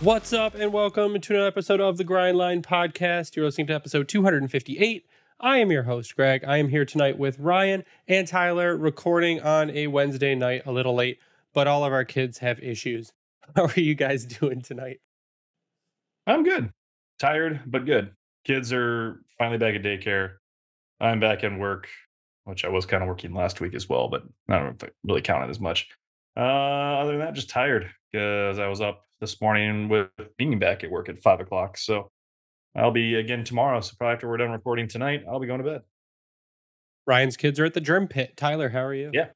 What's up, and welcome to another episode of the Grindline Podcast. You're listening to episode 258. I am your host, Greg. I am here tonight with Ryan and Tyler, recording on a Wednesday night, a little late, but all of our kids have issues. How are you guys doing tonight? I'm good. Tired, but good. Kids are finally back at daycare. I'm back in work, which I was kind of working last week as well, but I don't know if it really as much. Uh, other than that, just tired because I was up this morning with being back at work at five o'clock. So I'll be again tomorrow. So probably after we're done recording tonight, I'll be going to bed. Ryan's kids are at the germ pit. Tyler, how are you? Yeah.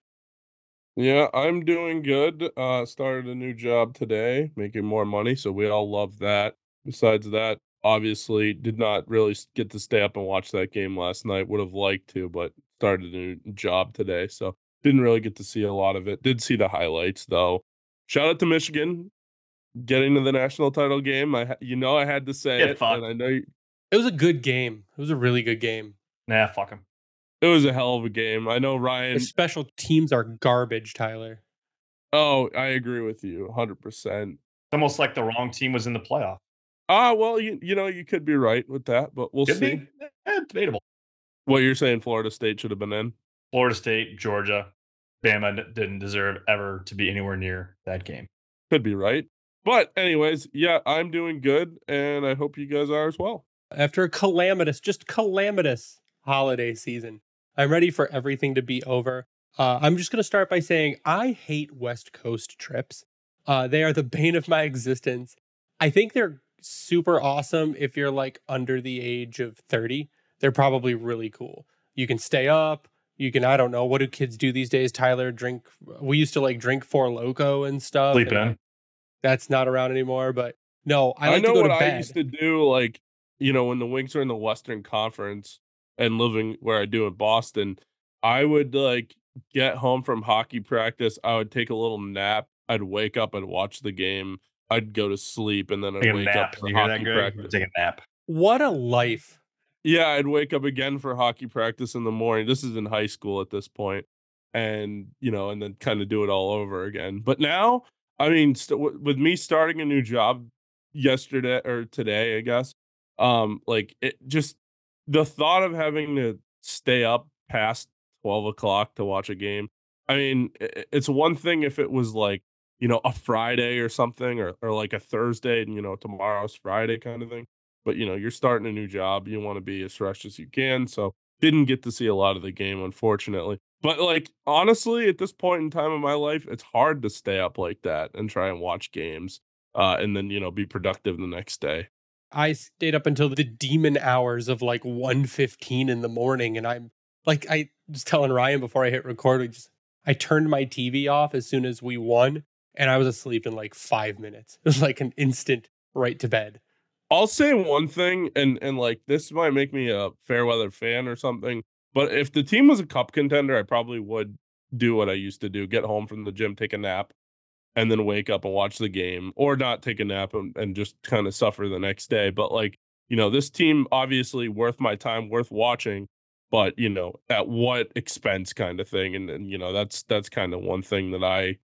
Yeah, I'm doing good. Uh started a new job today, making more money, so we all love that. Besides that, obviously did not really get to stay up and watch that game last night. Would have liked to, but started a new job today, so didn't really get to see a lot of it. Did see the highlights though. Shout out to Michigan getting to the national title game. I you know I had to say Get it, fucked. and I know you, It was a good game. It was a really good game. Nah, fuck them. it was a hell of a game. I know Their Ryan. special teams are garbage, Tyler. Oh, I agree with you 100%. It's almost like the wrong team was in the playoff. Ah, well, you you know you could be right with that, but we'll Could see. be. Eh, debatable. What you're saying, Florida State should have been in. Florida State, Georgia, Bama didn't deserve ever to be anywhere near that game. Could be right. But anyways, yeah, I'm doing good, and I hope you guys are as well. After a calamitous, just calamitous holiday season, I'm ready for everything to be over. Uh, I'm just going to start by saying I hate West Coast trips. Uh, they are the bane of my existence. I think they're super awesome if you're like under the age of 30. They're probably really cool. You can stay up. You can, I don't know, what do kids do these days? Tyler, drink. We used to like drink Four Loco and stuff. Sleep and, in. That's not around anymore. But no, I I, know to go what I used to do, like you know, when the Wings are in the Western Conference and living where I do in Boston, I would like get home from hockey practice. I would take a little nap. I'd wake up and watch the game. I'd go to sleep, and then I'd Take wake up for You hockey practice. Take a nap. What a life. Yeah, I'd wake up again for hockey practice in the morning. This is in high school at this point, and you know, and then kind of do it all over again. But now, I mean, st- with me starting a new job yesterday or today, I guess, um, like it just the thought of having to stay up past twelve o'clock to watch a game. I mean, it's one thing if it was like you know a Friday or something, or or like a Thursday, and you know tomorrow's Friday kind of thing but you know you're starting a new job you want to be as fresh as you can so didn't get to see a lot of the game unfortunately but like honestly at this point in time in my life it's hard to stay up like that and try and watch games uh and then you know be productive the next day I stayed up until the demon hours of like 1.15 in the morning and I'm like I was telling Ryan before I hit record we just I turned my TV off as soon as we won and I was asleep in like 5 minutes. It was like an instant right to bed. I'll say one thing, and and like this might make me a fair weather fan or something. But if the team was a cup contender, I probably would do what I used to do: get home from the gym, take a nap, and then wake up and watch the game, or not take a nap and, and just kind of suffer the next day. But like you know, this team obviously worth my time, worth watching. but you know, at what expense kind of thing. And and you know, that's that's kind of one thing that I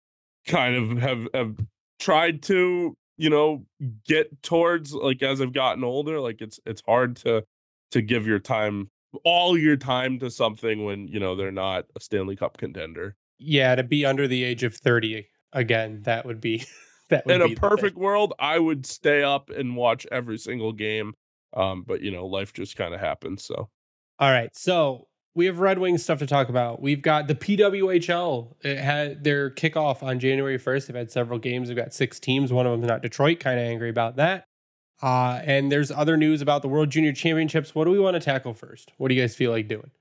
kind of have have tried to, you know, get towards like as I've gotten older. Like it's it's hard to to give your time all your time to something when, you know, they're not a Stanley Cup contender. Yeah, to be under the age of 30 again, that would be that would In a be thing. perfect world, I would stay up and watch every single game. Um, but you know, life just kind of happens. So All right. So we have Red Wings stuff to talk about. We've got the PWHL. It had their kickoff on January 1st. They've had several games. They've got six teams. One of them's not Detroit. Kind of angry about that. Uh, and there's other news about the World Junior Championships. What do we want to tackle first? What do you guys feel like doing?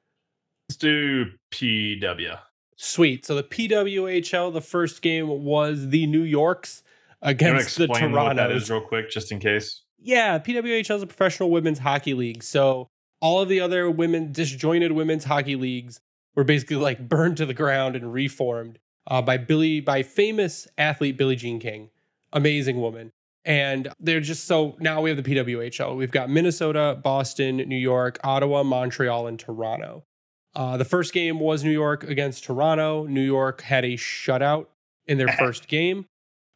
Let's do PW. Sweet. So the PWHL, the first game was the New Yorks against the Toronto. what that is real quick, just in case? Yeah, PWHL is a professional women's hockey league. So all of the other women, disjointed women's hockey leagues were basically like burned to the ground and reformed uh, by Billy, by famous athlete Billie Jean King, amazing woman. And they're just so now we have the PWHL. We've got Minnesota, Boston, New York, Ottawa, Montreal, and Toronto. Uh, the first game was New York against Toronto. New York had a shutout in their first game.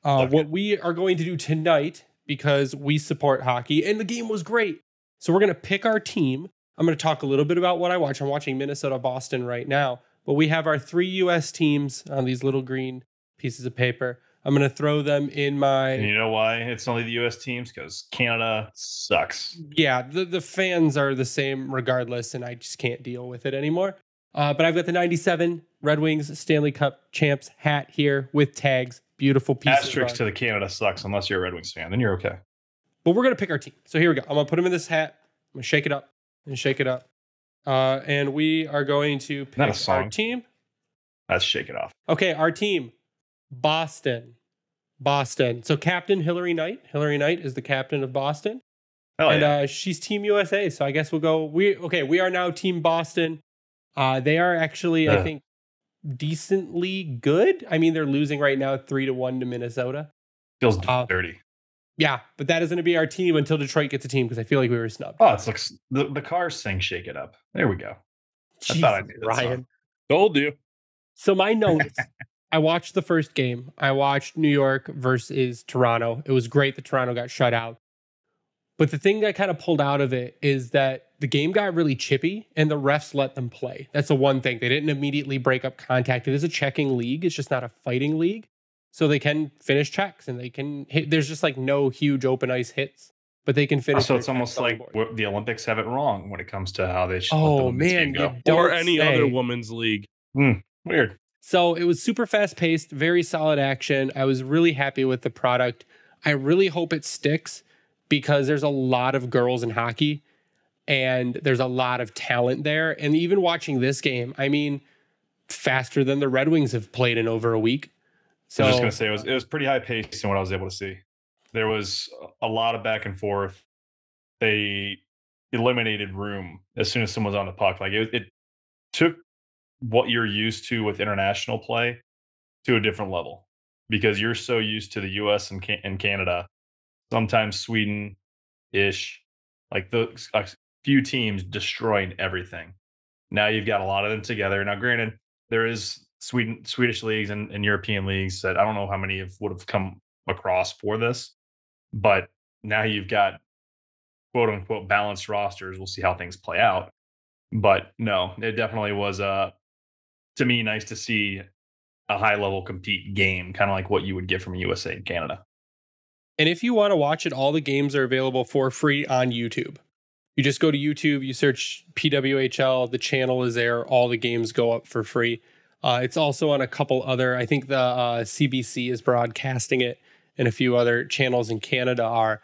Uh, what we are going to do tonight, because we support hockey, and the game was great. So we're going to pick our team. I'm going to talk a little bit about what I watch. I'm watching Minnesota Boston right now, but we have our three US teams on these little green pieces of paper. I'm going to throw them in my. And you know why it's only the U.S. teams? Because Canada sucks. yeah, the, the fans are the same regardless, and I just can't deal with it anymore. Uh, but I've got the 97 Red Wings Stanley Cup champs hat here with tags. Beautiful piece. Asterisk to the Canada sucks unless you're a Red Wings fan. Then you're okay. But we're going to pick our team. So here we go. I'm going to put them in this hat. I'm going to shake it up and shake it up. Uh, and we are going to pick our team. Let's shake it off. Okay, our team, Boston. Boston. So Captain Hillary Knight. Hillary Knight is the captain of Boston. Oh and yeah. uh, she's Team USA. So I guess we'll go. We okay. We are now Team Boston. Uh, they are actually, I think, decently good. I mean, they're losing right now, three to one to Minnesota. Feels uh, dirty. Yeah, but that is going to be our team until Detroit gets a team because I feel like we were snubbed. Oh, it's looks the, the cars sing "Shake It Up." There we go. I thought I knew that song. Ryan. told you. So my notes. I watched the first game. I watched New York versus Toronto. It was great that Toronto got shut out. But the thing that kind of pulled out of it is that the game got really chippy and the refs let them play. That's the one thing. They didn't immediately break up contact. It is a checking league. It's just not a fighting league. So they can finish checks and they can hit. There's just like no huge open ice hits, but they can oh, finish. so it's almost checks on the like the Olympics have it wrong when it comes to how they should oh, let the oh man, go. or any say. other women's league. Hmm, weird. So it was super fast paced, very solid action. I was really happy with the product. I really hope it sticks because there's a lot of girls in hockey and there's a lot of talent there. And even watching this game, I mean, faster than the Red Wings have played in over a week. So I was just gonna say it was it was pretty high paced in what I was able to see. There was a lot of back and forth. They eliminated room as soon as someone was on the puck. Like it, it took what you're used to with international play to a different level because you're so used to the U.S. and, and Canada, sometimes Sweden ish, like the a few teams destroying everything. Now you've got a lot of them together. Now, granted, there is Sweden Swedish leagues and, and European leagues that I don't know how many have would have come across for this, but now you've got quote unquote balanced rosters. We'll see how things play out. But no, it definitely was uh to me nice to see a high level compete game, kind of like what you would get from USA and Canada. And if you want to watch it, all the games are available for free on YouTube. You just go to YouTube, you search PWHL, the channel is there, all the games go up for free. Uh, it's also on a couple other, I think the uh, CBC is broadcasting it, and a few other channels in Canada are.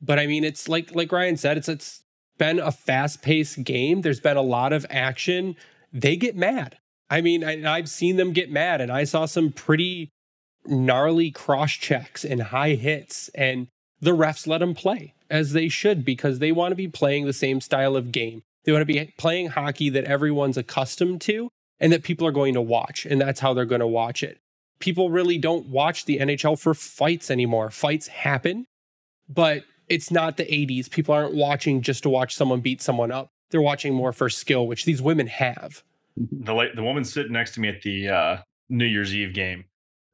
But I mean, it's like like Ryan said, it's it's been a fast paced game. There's been a lot of action. They get mad. I mean, I, I've seen them get mad, and I saw some pretty gnarly cross checks and high hits, and the refs let them play as they should because they want to be playing the same style of game. They want to be playing hockey that everyone's accustomed to and that people are going to watch, and that's how they're going to watch it. People really don't watch the NHL for fights anymore. Fights happen, but it's not the 80s. People aren't watching just to watch someone beat someone up. they're watching more for skill, which these women have. The the woman sitting next to me at the uh, New Year's Eve game,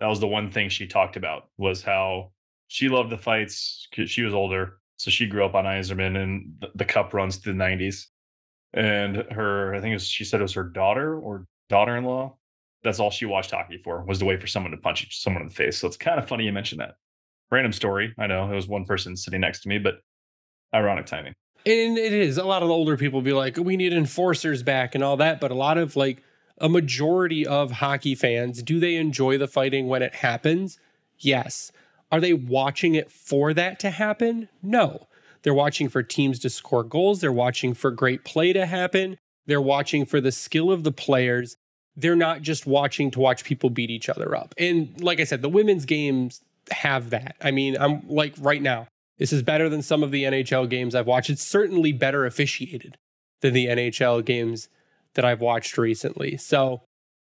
that was the one thing she talked about was how she loved the fights because she was older, so she grew up on Yzerman and the, the cup runs to the '90s. And her, I think was, she said it was her daughter or daughter-in-law. That's all she watched hockey for was to wait for someone to punch someone in the face. So it's kind of funny you mentioned that. Random story. I know it was one person sitting next to me, but ironic timing. And it is a lot of the older people be like, we need enforcers back and all that. But a lot of like a majority of hockey fans, do they enjoy the fighting when it happens? Yes. Are they watching it for that to happen? No. They're watching for teams to score goals. They're watching for great play to happen. They're watching for the skill of the players. They're not just watching to watch people beat each other up. And like I said, the women's games have that. I mean, I'm like right now, this is better than some of the NHL games I've watched. It's certainly better officiated than the NHL games that I've watched recently. So,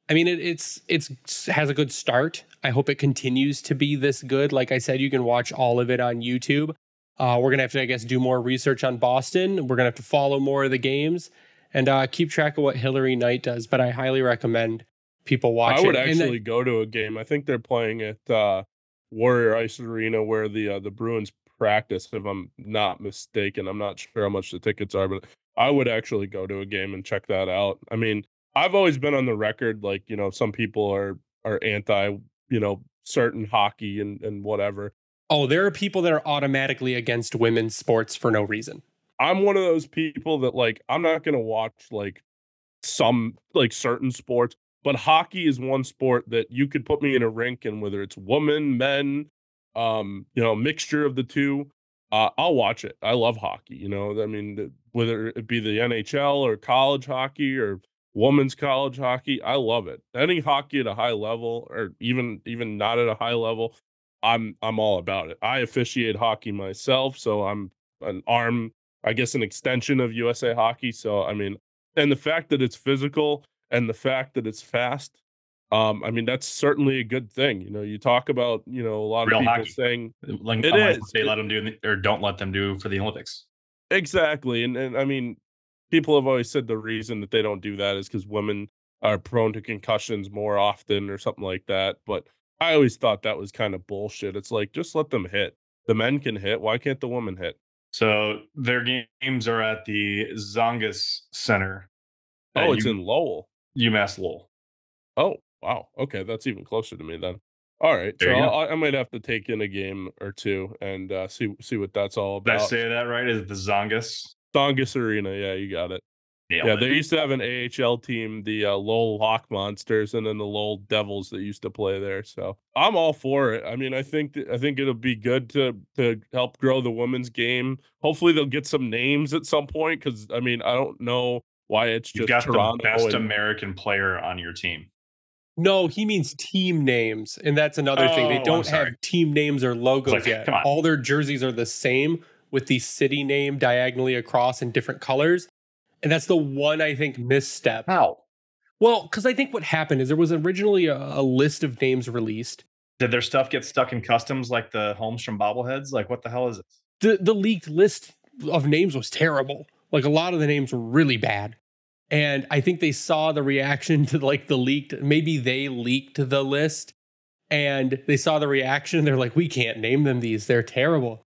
I mean, it, it's it's has a good start. I hope it continues to be this good. Like I said, you can watch all of it on YouTube. Uh, we're gonna have to, I guess, do more research on Boston. We're gonna have to follow more of the games and uh, keep track of what Hillary Knight does. But I highly recommend people watch. I would it. actually go to a game. I think they're playing at uh, Warrior Ice Arena where the uh, the Bruins practice, if I'm not mistaken. I'm not sure how much the tickets are, but I would actually go to a game and check that out. I mean, I've always been on the record like, you know, some people are are anti, you know, certain hockey and and whatever. Oh, there are people that are automatically against women's sports for no reason. I'm one of those people that like I'm not going to watch like some like certain sports, but hockey is one sport that you could put me in a rink and whether it's women, men, um, you know, mixture of the two, uh, I'll watch it. I love hockey. You know, I mean, whether it be the NHL or college hockey or women's college hockey, I love it. Any hockey at a high level, or even even not at a high level, I'm I'm all about it. I officiate hockey myself, so I'm an arm, I guess, an extension of USA Hockey. So I mean, and the fact that it's physical and the fact that it's fast um, I mean, that's certainly a good thing. You know, you talk about, you know, a lot Real of people hockey. saying Like, It is. they let them do the- or don't let them do for the Olympics. exactly. And, and I mean, people have always said the reason that they don't do that is because women are prone to concussions more often or something like that. But I always thought that was kind of bullshit. It's like, just let them hit. The men can hit. Why can't the women hit? So their games are at the Tsongas Center. Oh, it's U- in Lowell. UMass Lowell. Oh, wow. Okay. That's even closer to me then. All right. There so. I, I might have to take in a game or two and uh, see see what that's all about. Did I say that right? Is it the Tsongas? Dongus Arena. Yeah, you got it. Nailed Yeah, it. they used to have an AHL team, the uh, Lowell Lock Monsters, and then the Lowell Devils that used to play there. So I'm all for it. I mean, I think that, I think it'll be good to to help grow the women's game. Hopefully, they'll get some names at some point because I mean, I don't know why it's You've just got Toronto. the best and- American player on your team. No, he means team names. And that's another thing. Oh, They don't have team names or logos like, yet. come on. All their jerseys are the same with the city name diagonally across in different colors. And that's the one, I think, misstep. How? Well, because I think what happened is there was originally a, a list of names released. Did their stuff get stuck in customs like the Holmstrom bobbleheads? Like, what the hell is this? The, the leaked list of names was terrible. Like a lot of the names were really bad. And I think they saw the reaction to like the leaked, maybe they leaked the list and they saw the reaction. They're like, we can't name them these. They're terrible.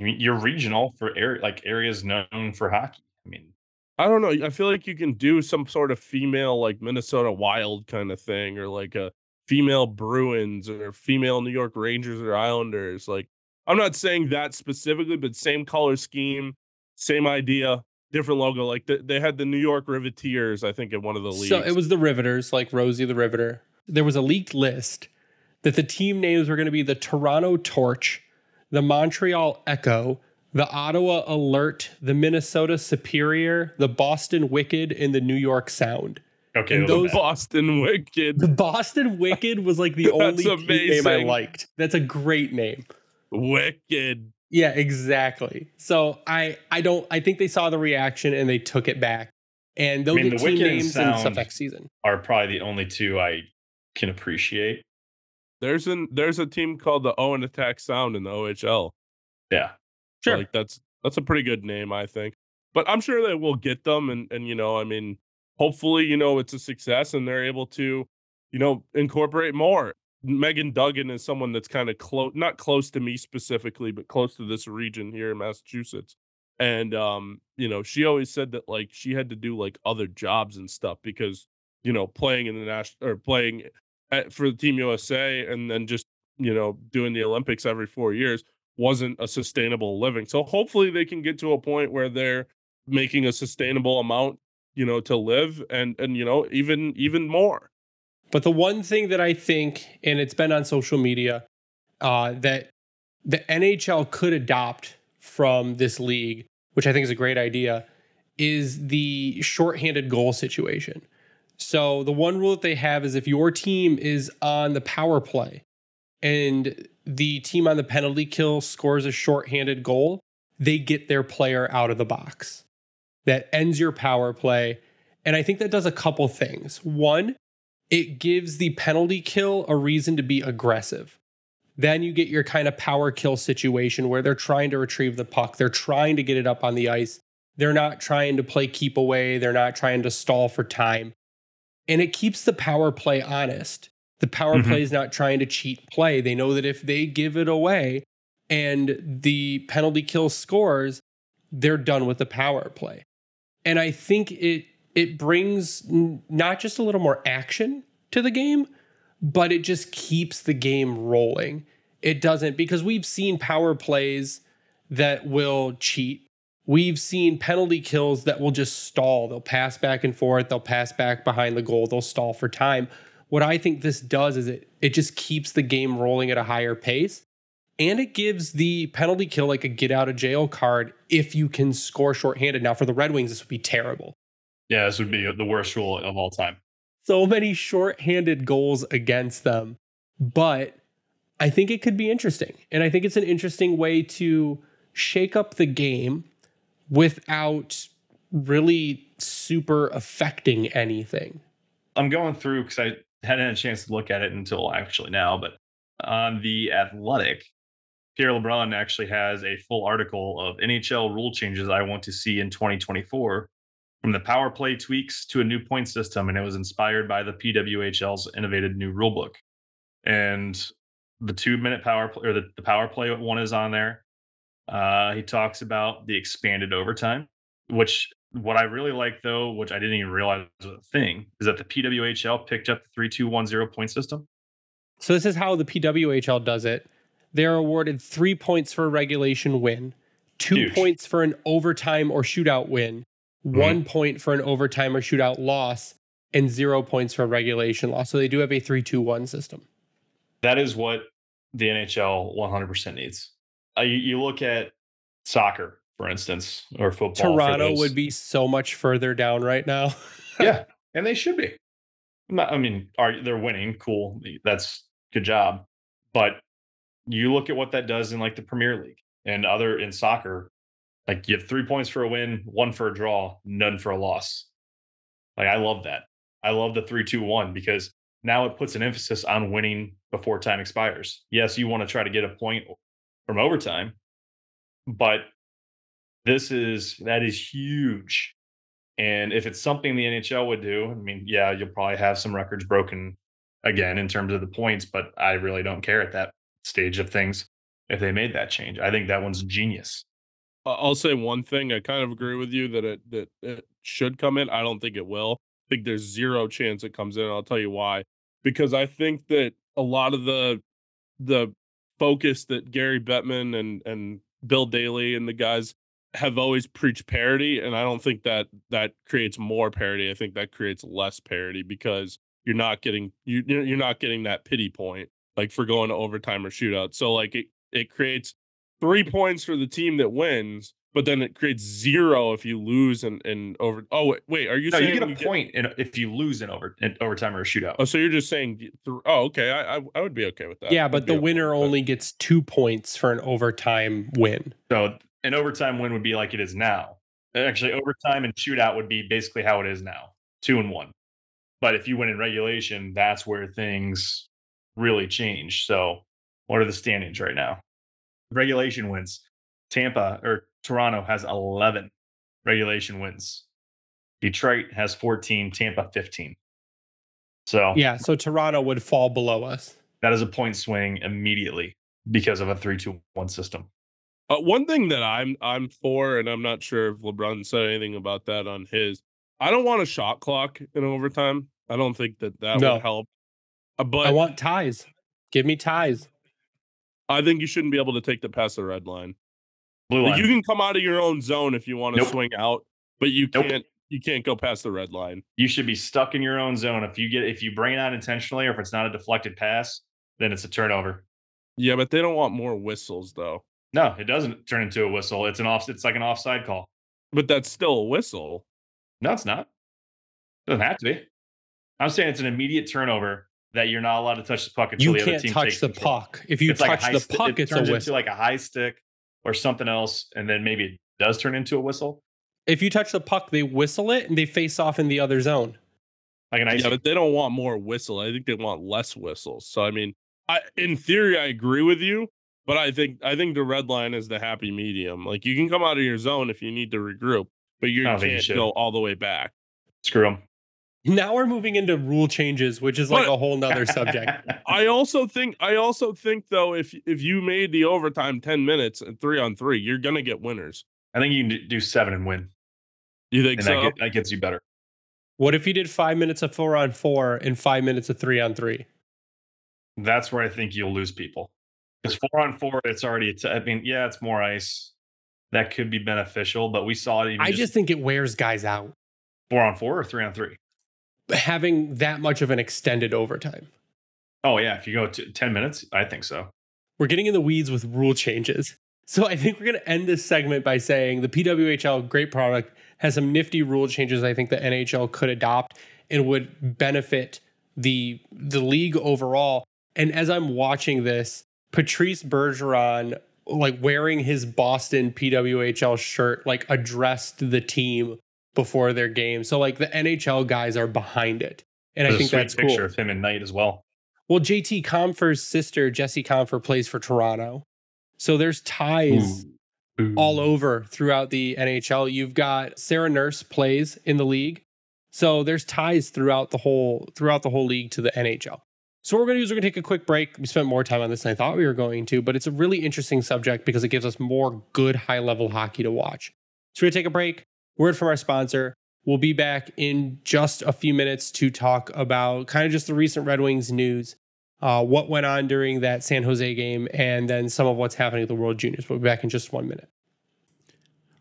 I mean, you're regional for area, like areas known for hockey. I mean, I don't know. I feel like you can do some sort of female like Minnesota Wild kind of thing, or like a female Bruins or female New York Rangers or Islanders. Like I'm not saying that specifically, but same color scheme, same idea, different logo. Like the, they had the New York Riveters, I think, in one of the leagues. So it was the Riveters, like Rosie the Riveter. There was a leaked list that the team names were going to be the Toronto Torch, the Montreal Echo, the Ottawa Alert, the Minnesota Superior, the Boston Wicked, and the New York Sound. okay, And those, those- are bad. Boston Wicked. The Boston Wicked was like the only team name I liked. That's a great name. Wicked. Yeah, exactly. So I I don't I think they saw the reaction and they took it back. And they'll I mean, get the team Wicked and names and stuff next season. are probably the only two I can appreciate. There's an there's a team called the Owen Attack Sound in the OHL. Yeah. Sure. Like that's that's a pretty good name, I think. but I'm sure they will get them. And and you know, I mean, hopefully, you know, it's a success and they're able to, you know, incorporate more. Megan Duggan is someone that's kind of close, not close to me specifically, but close to this region here in Massachusetts. And um, you know, she always said that like she had to do like other jobs and stuff because you know playing in the national or playing at, for the Team USA and then just you know doing the Olympics every four years wasn't a sustainable living. So hopefully they can get to a point where they're making a sustainable amount, you know, to live and and you know even even more. But the one thing that I think, and it's been on social media, uh, that the NHL could adopt from this league, which I think is a great idea, is the shorthanded goal situation. So the one rule that they have is if your team is on the power play and the team on the penalty kill scores a shorthanded goal, they get their player out of the box. That ends your power play. And I think that does a couple things. One, it gives the penalty kill a reason to be aggressive. Then you get your kind of power kill situation where they're trying to retrieve the puck, they're trying to get it up on the ice. They're not trying to play keep away, they're not trying to stall for time. And it keeps the power play honest. The power mm-hmm. play is not trying to cheat play. They know that if they give it away and the penalty kill scores, they're done with the power play. And I think it it brings not just a little more action to the game, but it just keeps the game rolling. It doesn't because we've seen power plays that will cheat. We've seen penalty kills that will just stall. They'll pass back and forth, they'll pass back behind the goal, they'll stall for time. What I think this does is it it just keeps the game rolling at a higher pace and it gives the penalty kill like a get out of jail card if you can score shorthanded. Now for the Red Wings this would be terrible. Yeah, this would be the worst rule of all time so many short-handed goals against them. But I think it could be interesting. And I think it's an interesting way to shake up the game without really super affecting anything. I'm going through because I hadn't had a chance to look at it until actually now, but on the Athletic, Pierre LeBrun actually has a full article of NHL rule changes I want to see in 2024 from the power play tweaks to a new point system, and it was inspired by the PWHL's innovative new rulebook. And the two minute power play or the, the power play one is on there. Uh, he talks about the expanded overtime, which what I really like though, which I didn't even realize was a thing, is that the PWHL picked up the three two one zero point system. So this is how the PWHL does it. They're awarded three points for a regulation win, two Huge. points for an overtime or shootout win, mm-hmm. one point for an overtime or shootout loss, and zero points for a regulation loss. So they do have a three-two-one system. That is what the NHL 100% needs. Uh, you, you, look at soccer, for instance, or football. Toronto would be so much further down right now. yeah, and they should be. I mean, are they're winning? Cool, that's good job. But you look at what that does in like the Premier League and other in soccer. Like you have three points for a win, one for a draw, none for a loss. Like I love that. I love the three, two, one because now it puts an emphasis on winning before time expires. Yes, you want to try to get a point from overtime, but this is that is huge. And if it's something the NHL would do, I mean, yeah, you'll probably have some records broken again in terms of the points, but I really don't care at that stage of things if they made that change. I think that one's genius. I'll say one thing. I kind of agree with you that it that it should come in. I don't think it will. I think there's zero chance it comes in. I'll tell you why. Because I think that a lot of the the focus that Gary Bettman and and Bill Daly and the guys have always preached parity, and I don't think that that creates more parity. I think that creates less parity because you're not getting you you're not getting that pity point like for going to overtime or shootout. So like it it creates three points for the team that wins, but then it creates zero if you lose and and over. Oh wait, wait are you no, saying you get a you point get... in, if you lose in over in overtime or a shootout? Oh, so you're just saying? Oh, okay. I, I, I would be okay with that. Yeah, but the winner only gets two points for an overtime win. So an overtime win would be like it is now. Actually, overtime and shootout would be basically how it is now, two and one. But if you win in regulation, that's where things really change. So, what are the standings right now? Regulation wins. Tampa or Toronto has 11 regulation wins. Detroit has 14, Tampa 15. So Yeah, so Toronto would fall below us. that is a point swing immediately because of a 3 2 1 system. Uh, one thing that I'm I'm for, and I'm not sure if LeBrun said anything about that on his. I don't want a shot clock in overtime. I don't think that that No. would help. Uh, but I want ties. Give me ties. I think you shouldn't be able to take the past the red line. Blue Like, line. you can come out of your own zone if you want to Nope. swing out, but you Nope. can't you can't go past the red line. you should be stuck in your own zone. If you get if you bring it out intentionally or if it's not a deflected pass, then it's a turnover. Yeah, but they don't want more whistles though. No, it doesn't turn into a whistle. It's an off it's like an offside call. But that's still a whistle. No, it's not. doesn't have to be. I'm saying it's an immediate turnover that you're not allowed to touch the puck until You the other can't team touch takes the control. puck. If you It's touch high the sti- puck, it it's a turns whistle. into like a high stick or something else, and then maybe it does turn into a whistle, if you touch the puck, they whistle it and they face off in the other zone. like an ice. Yeah, but they don't want more whistle. I think they want less whistles. So I mean, I in theory I agree with you, but I think I think the red line is the happy medium. Like you can come out of your zone if you need to regroup, but you I don't think you can't go all the way back. Screw them. Now we're moving into rule changes, which is like But- a whole nother subject. I also think I also think though if if you made the overtime 10 minutes and 3 on 3, you're going to get winners. I think you can do- do seven and win, You think and so? that, get, that gets you better. What if you did five minutes of four on four and five minutes of three on three? That's where I think you'll lose people. Because four on four, it's already. T- I mean, yeah, it's more ice. That could be beneficial, but we saw it even I just, just think it wears guys out four on four or three on three. Having that much of an extended overtime. Oh yeah, if you go to ten minutes, I think so. We're getting in the weeds with rule changes. So I think we're going to end this segment by saying the PWHL, great product, has some nifty rule changes I think the NHL could adopt and would benefit the the league overall. And as I'm watching this, Patrice Bergeron like wearing his Boston PWHL shirt like addressed the team before their game. So like the NHL guys are behind it. And I There's a think that's picture cool. of him and Knight as well. Well, JT Compher's sister, Jesse Compher, plays for Toronto. So there's ties Ooh. all over throughout the NHL. You've got Sarah Nurse plays in the league. So there's ties throughout the whole throughout the whole league to the NHL. So what we're going to do is we're going to take a quick break. We spent more time on this than I thought we were going to, but it's a really interesting subject because it gives us more good high level hockey to watch. So we're going to take a break. Word from our sponsor. We'll be back in just a few minutes to talk about kind of just the recent Red Wings news, uh, what went on during that San Jose game, and then some of what's happening at the World Juniors. We'll be back in just one minute.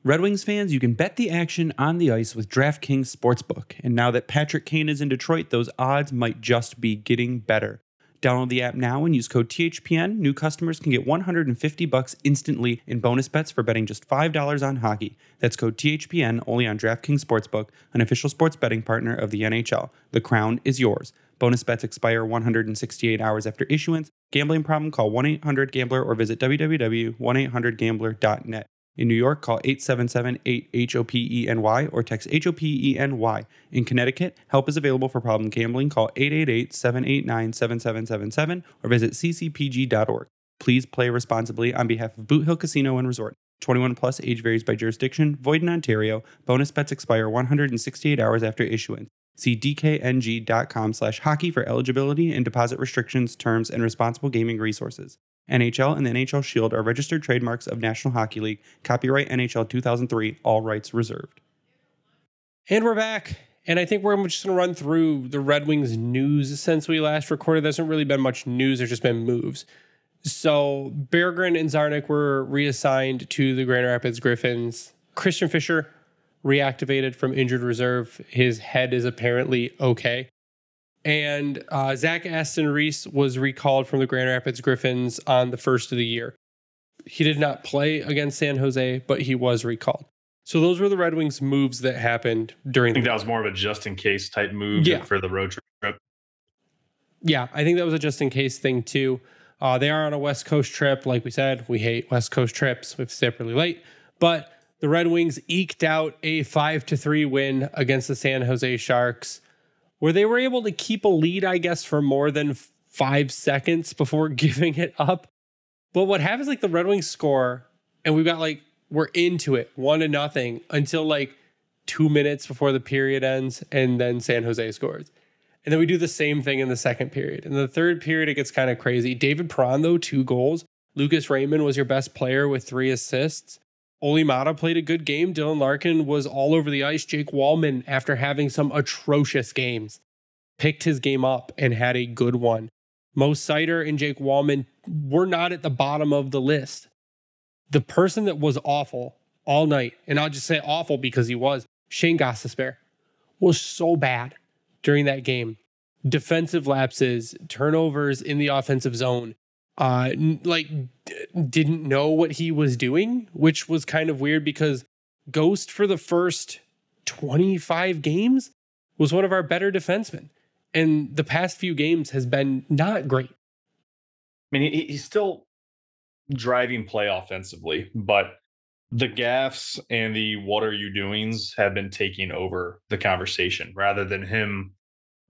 Red Wings fans, you can bet the action on the ice with DraftKings Sportsbook. And now that Patrick Kane is in Detroit, those odds might just be getting better. Download the app now and use code THPN. New customers can get 150 bucks instantly in bonus bets for betting just $5 on hockey. That's code THPN only on DraftKings Sportsbook, an official sports betting partner of the NHL. The crown is yours. Bonus bets expire 168 hours after issuance. Gambling problem? Call 1-800-GAMBLER or visit www.1800gambler.net. In New York, call 877-8-HOPENY or text HOPENY. In Connecticut, help is available for problem gambling. Call 888-789-7777 or visit ccpg.org. Please play responsibly on behalf of Boot Hill Casino and Resort. 21 plus age varies by jurisdiction, void in Ontario. Bonus bets expire 168 hours after issuance. See dkng.com slash hockey for eligibility and deposit restrictions, terms, and responsible gaming resources. NHL and the NHL Shield are registered trademarks of National Hockey League. Copyright NHL 2003, all rights reserved. And we're back. And I think we're just going to run through the Red Wings news since we last recorded. There hasn't really been much news, there's just been moves. So Berggren and Czarnik were reassigned to the Grand Rapids Griffins. Christian Fischer reactivated from injured reserve. His head is apparently okay. And uh, Zach Aston Reese was recalled from the Grand Rapids Griffins on the first of the year. He did not play against San Jose, but he was recalled. So those were the Red Wings moves that happened I during the think that was more of a just in case type move Yeah. for the road trip. Yeah, I think that was a just in case thing too. Uh, they are on a West Coast trip. Like we said, we hate West Coast trips. We have to stay up really late. But the Red Wings eked out a five to three win against the San Jose Sharks, where they were able to keep a lead, I guess, for more than five seconds before giving it up. But what happens like the Red Wings score, and we've got like we're into it, one to nothing until like two minutes before the period ends, and then San Jose scores. And then we do the same thing in the second period. In the third period, it gets kind of crazy. David Perron, though, two goals. Lucas Raymond was your best player with three assists. Olli Maatta played a good game. Dylan Larkin was all over the ice. Jake Walman, after having some atrocious games, picked his game up and had a good one. Mo Seider and Jake Walman were not at the bottom of the list. The person that was awful all night, and I'll just say awful because he was, Shane Gostisbehere, was so bad during that game. Defensive lapses, turnovers in the offensive zone, uh, like didn't know what he was doing, which was kind of weird because Ghost for the first 25 games was one of our better defensemen. And the past few games has been not great. I mean, he, he's still driving play offensively, but the gaffs and the what are you doings have been taking over the conversation rather than him.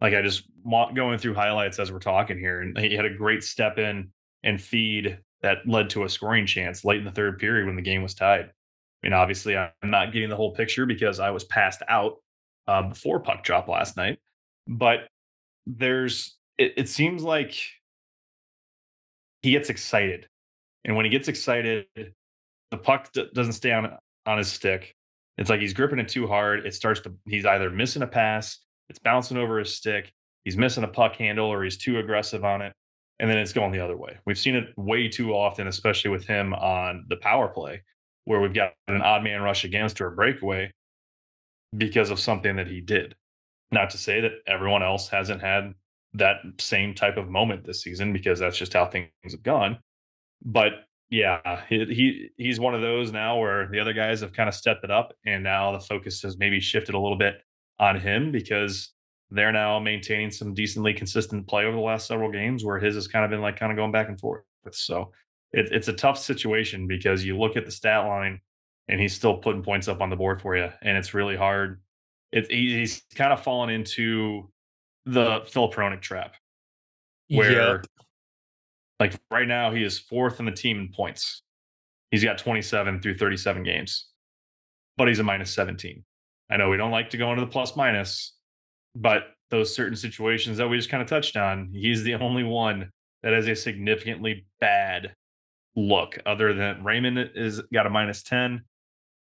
Like I just want going through highlights as we're talking here, and he had a great step in and feed that led to a scoring chance late in the third period when the game was tied. I mean, obviously, I'm not getting the whole picture because I was passed out uh, before puck drop last night, but there's it, it seems like he gets excited, and when he gets excited, the puck d- doesn't stay on on his stick. It's like he's gripping it too hard. It starts to he's either missing a pass, it's bouncing over his stick, he's missing a puck handle, or he's too aggressive on it, and then it's going the other way. We've seen it way too often, especially with him on the power play, where we've got an odd man rush against or a breakaway because of something that he did. Not to say that everyone else hasn't had that same type of moment this season because that's just how things have gone. But yeah, he, he he's one of those now where the other guys have kind of stepped it up, and now the focus has maybe shifted a little bit on him because they're now maintaining some decently consistent play over the last several games, where his has kind of been like kind of going back and forth. So it, it's a tough situation because you look at the stat line, and he's still putting points up on the board for you, and it's really hard. It's he's kind of fallen into the Phil Hronek trap, where Yep. like right now, he is fourth in the team in points. He's got 27 through 37 games, but he's a minus 17. I know we don't like to go into the plus minus, but those certain situations that we just kind of touched on, he's the only one that has a significantly bad look. Other than Raymond is got a minus 10,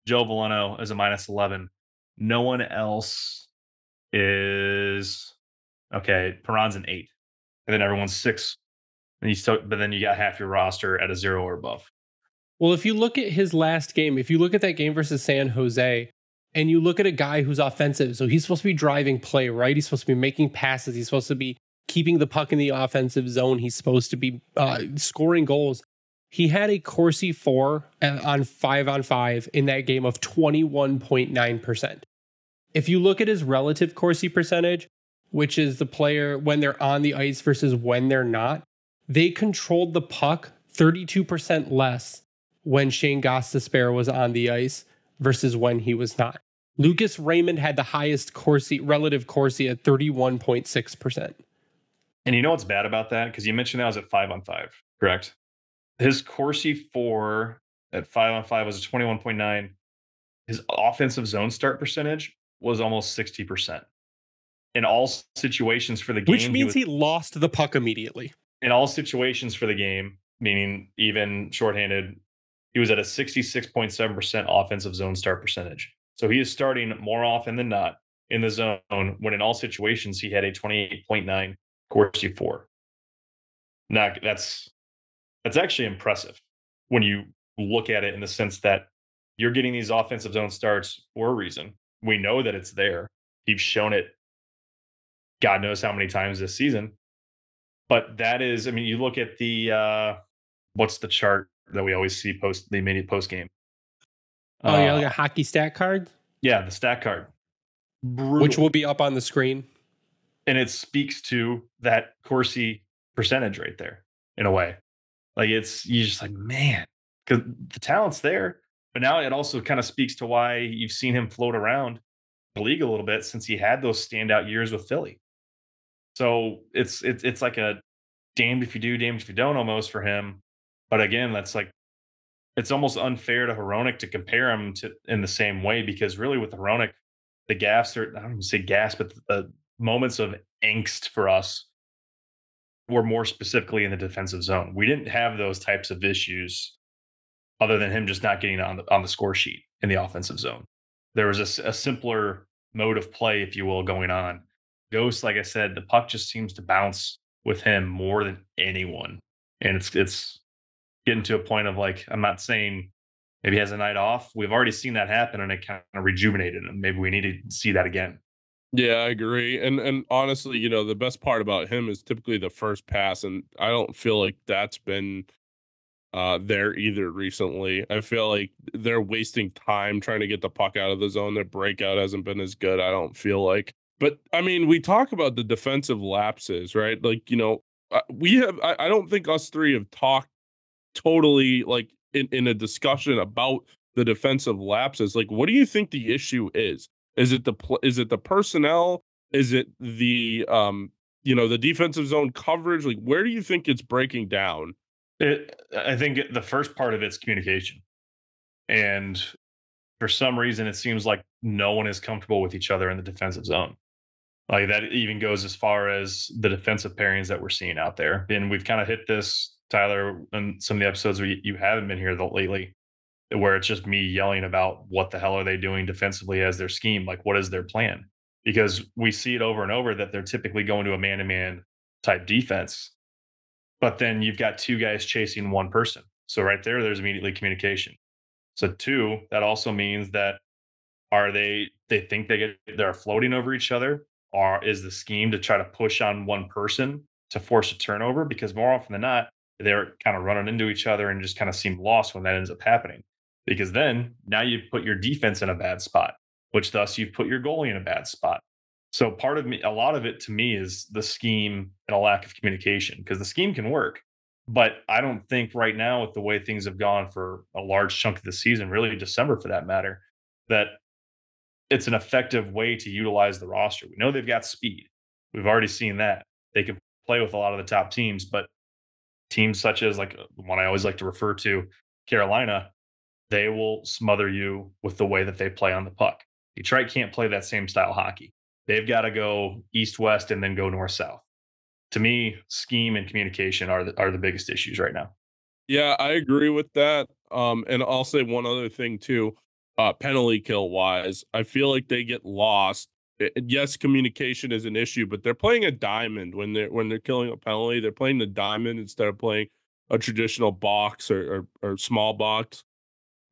Joe Veleno is a minus 11. No one else is okay. Perron's an eight, and then everyone's six and you still, but then you got half your roster at a zero or above. Well, if you look at his last game, if you look at that game versus San Jose, and you look at a guy who's offensive, so he's supposed to be driving play, right? He's supposed to be making passes. He's supposed to be keeping the puck in the offensive zone. He's supposed to be uh, scoring goals. He had a Corsi for uh, on five on five in that game of 21.9%. If you look at his relative Corsi percentage, which is the player when they're on the ice versus when they're not, they controlled the puck 32% less when Shane Gostisbehere was on the ice versus when he was not. Lucas Raymond had the highest Corsi relative Corsi at 31.6%. And you know what's bad about that? Because you mentioned that was at five on five, correct? His Corsi for at five on five was a 21.9. His offensive zone start percentage was almost 60%. In all situations for the game, Which means was, he lost the puck immediately. in all situations for the game, meaning even shorthanded, he was at a 66.7% offensive zone start percentage. So he is starting more often than not in the zone when in all situations he had a 28.9 Corsi for. Now that's that's actually impressive when you look at it in the sense that you're getting these offensive zone starts for a reason. We know that it's there. He's shown it God knows how many times this season. But that is, I mean, you look at the uh what's the chart that we always see post the mini post game. Oh, yeah, Uh, like a hockey stat card, yeah, the stat card. Brutal. which will be up on the screen. and it speaks to that Corsi percentage right there in a way. Like it's you just like, man, because the talent's there. But now it also kind of speaks to why you've seen him float around the league a little bit since he had those standout years with Philly. So it's it's it's like a damned if you do, damned if you don't almost for him. But again, that's like it's almost unfair to Hronek to compare him to in the same way because really with Hronek, the gaps are I don't even say gas, but the moments of angst for us were more specifically in the defensive zone. We didn't have those types of issues other than him just not getting on the on the score sheet in the offensive zone. There was a, a simpler mode of play, if you will, going on. Ghost, like I said, the puck just seems to bounce with him more than anyone, and it's it's getting to a point of like I'm not saying maybe he has a night off. We've already seen that happen, and it kind of rejuvenated him. Maybe we need to see that again. Yeah, I agree. And and honestly, you know, the best part about him is typically the first pass, and I don't feel like that's been uh there either recently. I feel like they're wasting time trying to get the puck out of the zone. Their breakout hasn't been as good. I don't feel like. But I mean, we talk about the defensive lapses, right? Like, you know, uh, we have I, I don't think us three have talked totally like in, in a discussion about the defensive lapses. Like, what do you think the issue is? Is it the pl- is it the personnel? Is it the um you know the defensive zone coverage? Like, where do you think it's breaking down? It, I think the first part of it's communication, and for some reason, it seems like no one is comfortable with each other in the defensive zone. Like that even goes as far as the defensive pairings that we're seeing out there. And we've kind of hit this, Tyler, in some of the episodes where you haven't been here lately where it's just me yelling about what the hell are they doing defensively as their scheme? Like, what is their plan? Because we see it over and over that they're typically going to a man to man type defense. But then you've got two guys chasing one person. So right there, there's immediately communication. So two, that also means that are they they think they get they're floating over each other? Or is the scheme to try to push on one person to force a turnover? Because more often than not, they're kind of running into each other and just kind of seem lost when that ends up happening because then now you've put your defense in a bad spot, which thus you've put your goalie in a bad spot. So part of me, a lot of it to me is the scheme and a lack of communication because the scheme can work. But I don't think right now, with the way things have gone for a large chunk of the season, really December for that matter, that it's an effective way to utilize the roster. We know they've got speed. We've already seen that. They can play with a lot of the top teams, but teams such as like the one I always like to refer to, Carolina, they will smother you with the way that they play on the puck. Detroit can't play that same style hockey. They've got to go east west and then go north south. To me, scheme and communication are the, are the biggest issues right now. Yeah, I agree with that. Um, and I'll say one other thing too. Uh, penalty kill wise, I feel like they get lost. It, yes, communication is an issue, but they're playing a diamond when they're when they're killing a penalty. They're playing the diamond instead of playing a traditional box or, or, or small box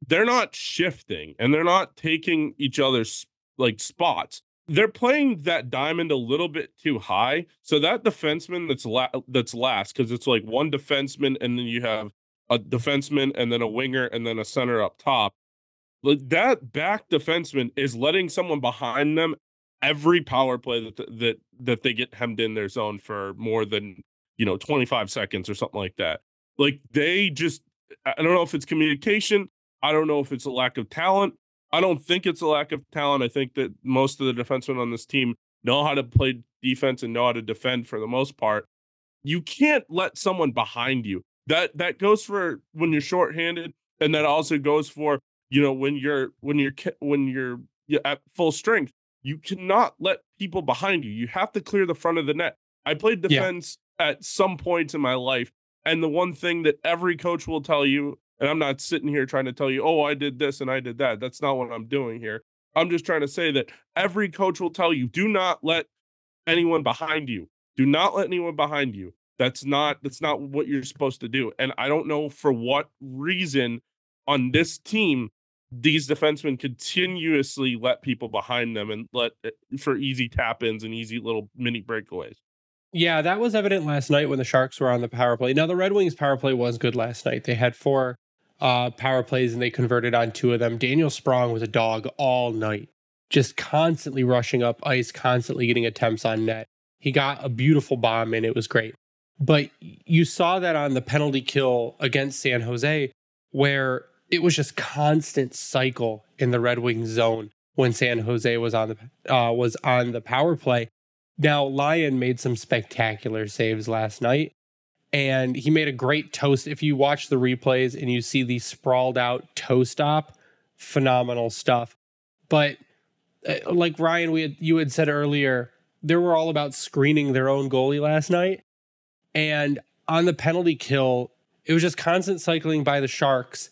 they're not shifting and they're not taking each other's like spots. They're playing that diamond a little bit too high. So that defenseman that's la- that's last because it's like one defenseman and then you have a defenseman and then a winger and then a center up top. Like that back defenseman is letting someone behind them every power play that that that they get hemmed in their zone for more than you know 25 seconds or something like that. Like they just I don't know if it's communication. I don't know if it's a lack of talent. I don't think it's a lack of talent. I think that most of the defensemen on this team know how to play defense and know how to defend for the most part. You can't let someone behind you. That that goes for when you're shorthanded, and that also goes for you know when you're when you're when you're at full strength. You cannot let people behind you. You have to clear the front of the net. I played defense yeah. at some points in my life, and the one thing that every coach will tell you and I'm not sitting here trying to tell you, oh, I did this and I did that. That's not what I'm doing here. I'm just trying to say that every coach will tell you, do not let anyone behind you. Do not let anyone behind you. That's not that's not what you're supposed to do. And I don't know for what reason on this team these defensemen continuously let people behind them and let eh, for easy tap ins and easy little mini breakaways. Yeah, that was evident last night when the Sharks were on the power play. Now the Red Wings power play was good last night. They had four uh, power plays and they converted on two of them. Daniel Sprong was a dog all night, just constantly rushing up ice, constantly getting attempts on net. He got a beautiful bomb and it was great. But you saw that on the penalty kill against San Jose, where it was just constant cycle in the Red Wings zone when San Jose was on the uh, was on the power play. Now Lyon made some spectacular saves last night, and he made a great toast. If you watch the replays and you see the sprawled out toe stop, phenomenal stuff. But uh, like Ryan, we had, you had said earlier, they were all about screening their own goalie last night, and on the penalty kill, it was just constant cycling by the Sharks,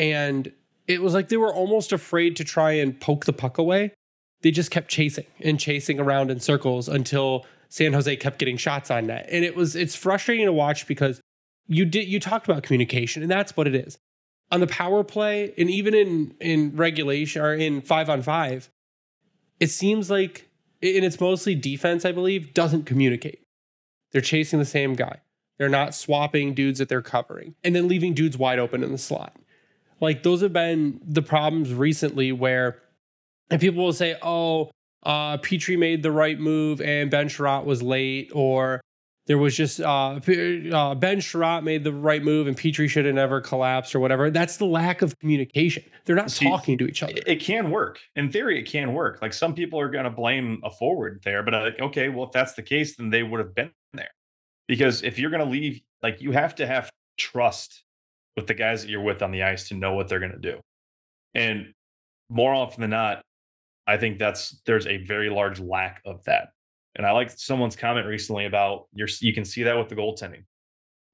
and it was like they were almost afraid to try and poke the puck away. They just kept chasing and chasing around in circles until San Jose kept getting shots on net. And it was it's frustrating to watch because you did you talked about communication, and that's what it is. On the power play, and even in in regulation or in five on five, it seems like and it's mostly defense, I believe, doesn't communicate. They're chasing the same guy. They're not swapping dudes that they're covering and then leaving dudes wide open in the slot. Like those have been the problems recently where and people will say, oh, uh, Petry made the right move and Ben Chiarot was late, or there was just uh, uh, Ben Chiarot made the right move and Petry should have never collapsed or whatever. That's the lack of communication. They're not See, talking to each other. It can work. In theory, it can work. Like some people are going to blame a forward there, but like, okay, well, if that's the case, then they would have been there. Because if you're going to leave, like you have to have trust with the guys that you're with on the ice to know what they're going to do. And more often than not, I think that's there's a very large lack of that. And I like someone's comment recently about your you can see that with the goaltending.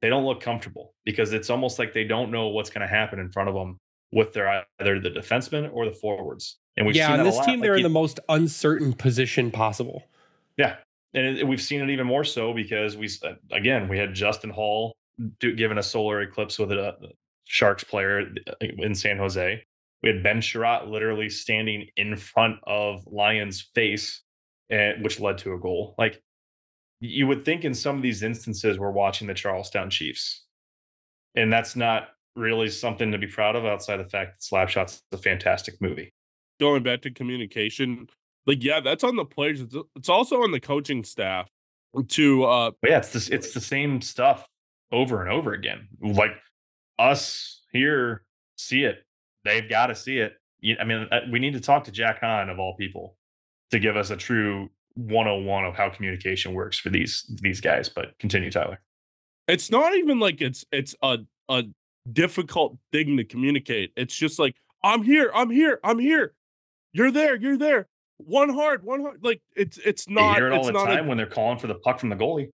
They don't look comfortable because it's almost like they don't know what's going to happen in front of them with their either the defensemen or the forwards. And we've yeah, on this team, like they're in the most uncertain position possible. Yeah, and it, we've seen it even more so because we uh, again we had Justin Holl do, given a solar eclipse with a Sharks player uh, in San Jose. We had Ben Chiarot literally standing in front of Lyon's face, and, which led to a goal. Like you would think in some of these instances, we're watching the Charlestown Chiefs. And that's not really something to be proud of outside the fact that Slapshot's a fantastic movie. Going back to communication, like, yeah, that's on the players. It's also on the coaching staff to uh yeah, it's this it's the same stuff over and over again. Like us here see it They've got to see it. I mean, uh, we need to talk to Jack Han of all people to give us a true 101 of how communication works for these these guys. But continue, Tyler. It's not even like it's it's a a difficult thing to communicate. It's just like I'm here, I'm here, I'm here. You're there, you're there. One hard, one hard. Like it's it's not. You hear it all the time a, when they're calling for the puck from the goalie.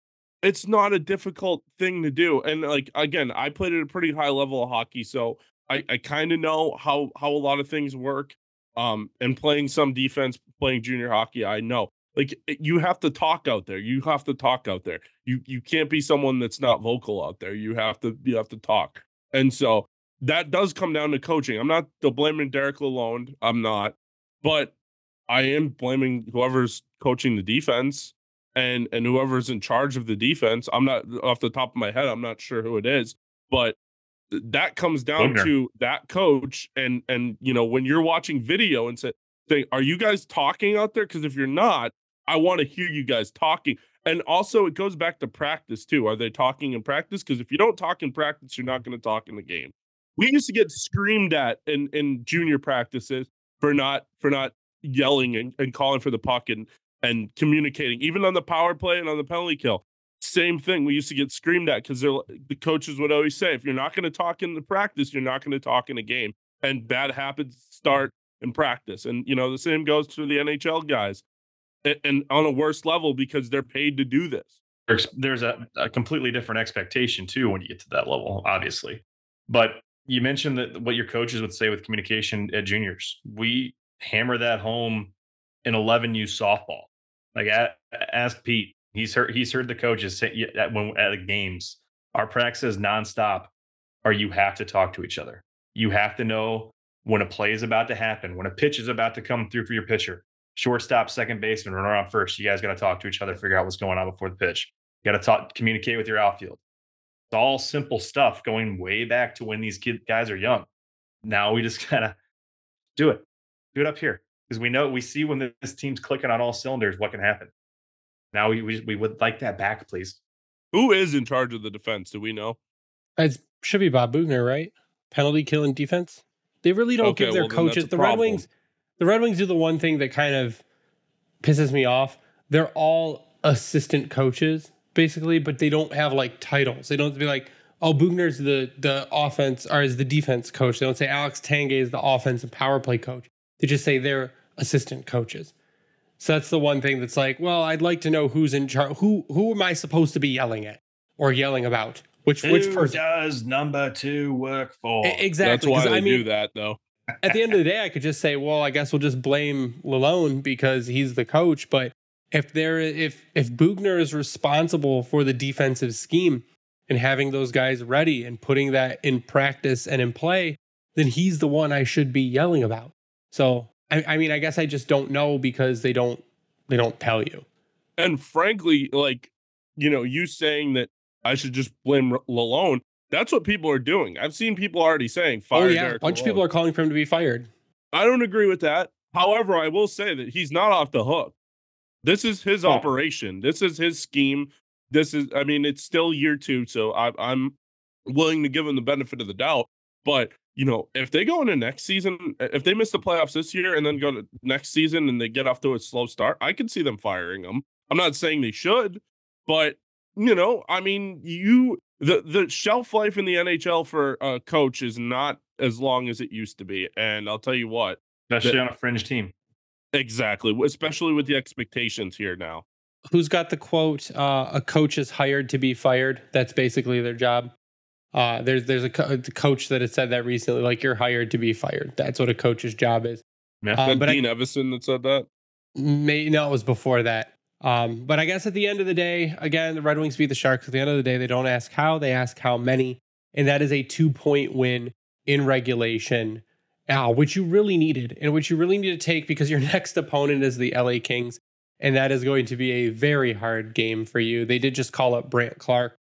It's not a difficult thing to do, and like again, I played at a pretty high level of hockey, so I, I kind of know how how a lot of things work. Um, and playing some defense, playing junior hockey, I know. Like you have to talk out there. You have to talk out there. You you can't be someone that's not vocal out there. You have to you have to talk. And so that does come down to coaching. I'm not blaming Derek Lalonde. I'm not, but I am blaming whoever's coaching the defense and and whoever's in charge of the defense. I'm not off the top of my head. I'm not sure who it is, but that comes down to that coach and and you know when you're watching video and say, say are you guys talking out there because if you're not i want to hear you guys talking and also it goes back to practice too are they talking in practice because if you don't talk in practice you're not going to talk in the game we used to get screamed at in in junior practices for not for not yelling and, and calling for the puck and and communicating even on the power play and on the penalty kill same thing. We used to get screamed at because the coaches would always say, if you're not going to talk in the practice, you're not going to talk in a game. And bad habits start in practice. And, you know, the same goes to the NHL guys and, and on a worse level because they're paid to do this. There's, there's a, a completely different expectation too when you get to that level, obviously. But you mentioned that what your coaches would say with communication at juniors. We hammer that home in 11U softball. Like, ask Pete He's heard he's heard the coaches say at when at the games. Our practice is nonstop, or you have to talk to each other. You have to know when a play is about to happen, when a pitch is about to come through for your pitcher. Shortstop, second baseman, runner on first. You guys got to talk to each other, figure out what's going on before the pitch. You got to talk, communicate with your outfield. It's all simple stuff going way back to when these kid guys are young. Now we just gotta do it, do it up here because we know we see when this team's clicking on all cylinders what can happen. Now we, we, we would like that back, please. Who is in charge of the defense? Do we know? It should be Bob Boughner, right? Penalty killing defense. They really don't okay, give their well, coaches the Red Wings. The Red Wings do the one thing that kind of pisses me off. They're all assistant coaches basically, but they don't have like titles. They don't be like, oh, Boughner's the the offense or is the defense coach. They don't say Alex Tanguay is the offense and power play coach. They just say they're assistant coaches. So that's the one thing that's like, well, I'd like to know who's in charge. Who who am I supposed to be yelling at or yelling about? Which Who which person? does number two work for? E- Exactly. That's why 'cause they I mean, do that, though. at the end of the day, I could just say, well, I guess we'll just blame Lalonde because he's the coach. But if there, if if Boughner is responsible for the defensive scheme and having those guys ready and putting that in practice and in play, then he's the one I should be yelling about. So I, I mean, I guess I just don't know because they don't they don't tell you. And frankly, like, you know, you saying that I should just blame Lalonde, that's what people are doing. I've seen people already saying oh, fire oh yeah, Derek a bunch of people are calling for him to be fired. I don't agree with that. However, I will say that he's not off the hook. This is his Oh. operation. This is his scheme. This is, I mean, it's still year two, so I, I'm willing to give him the benefit of the doubt. But you know, if they go into next season, if they miss the playoffs this year and then go to next season and they get off to a slow start, I could see them firing them. I'm not saying they should, but you know, I mean, you the the shelf life in the NHL for a coach is not as long as it used to be, and I'll tell you what, Especially on a fringe team. exactly, especially with the expectations here now. who's got the quote uh, a coach is hired to be fired that's basically their job uh, there's there's a, co- coach that has said that recently like you're hired to be fired that's what a coach's job is Yeah. Um, but I- Dean Evason that said that. May, no it was before that um, but i guess at the end of the day again the red wings beat the sharks at the end of the day they don't ask how they ask how many and that is a two point win in regulation uh, which you really needed and which you really need to take because your next opponent is the la kings and that is going to be a very hard game for you. They did just call up Brandt Clarke,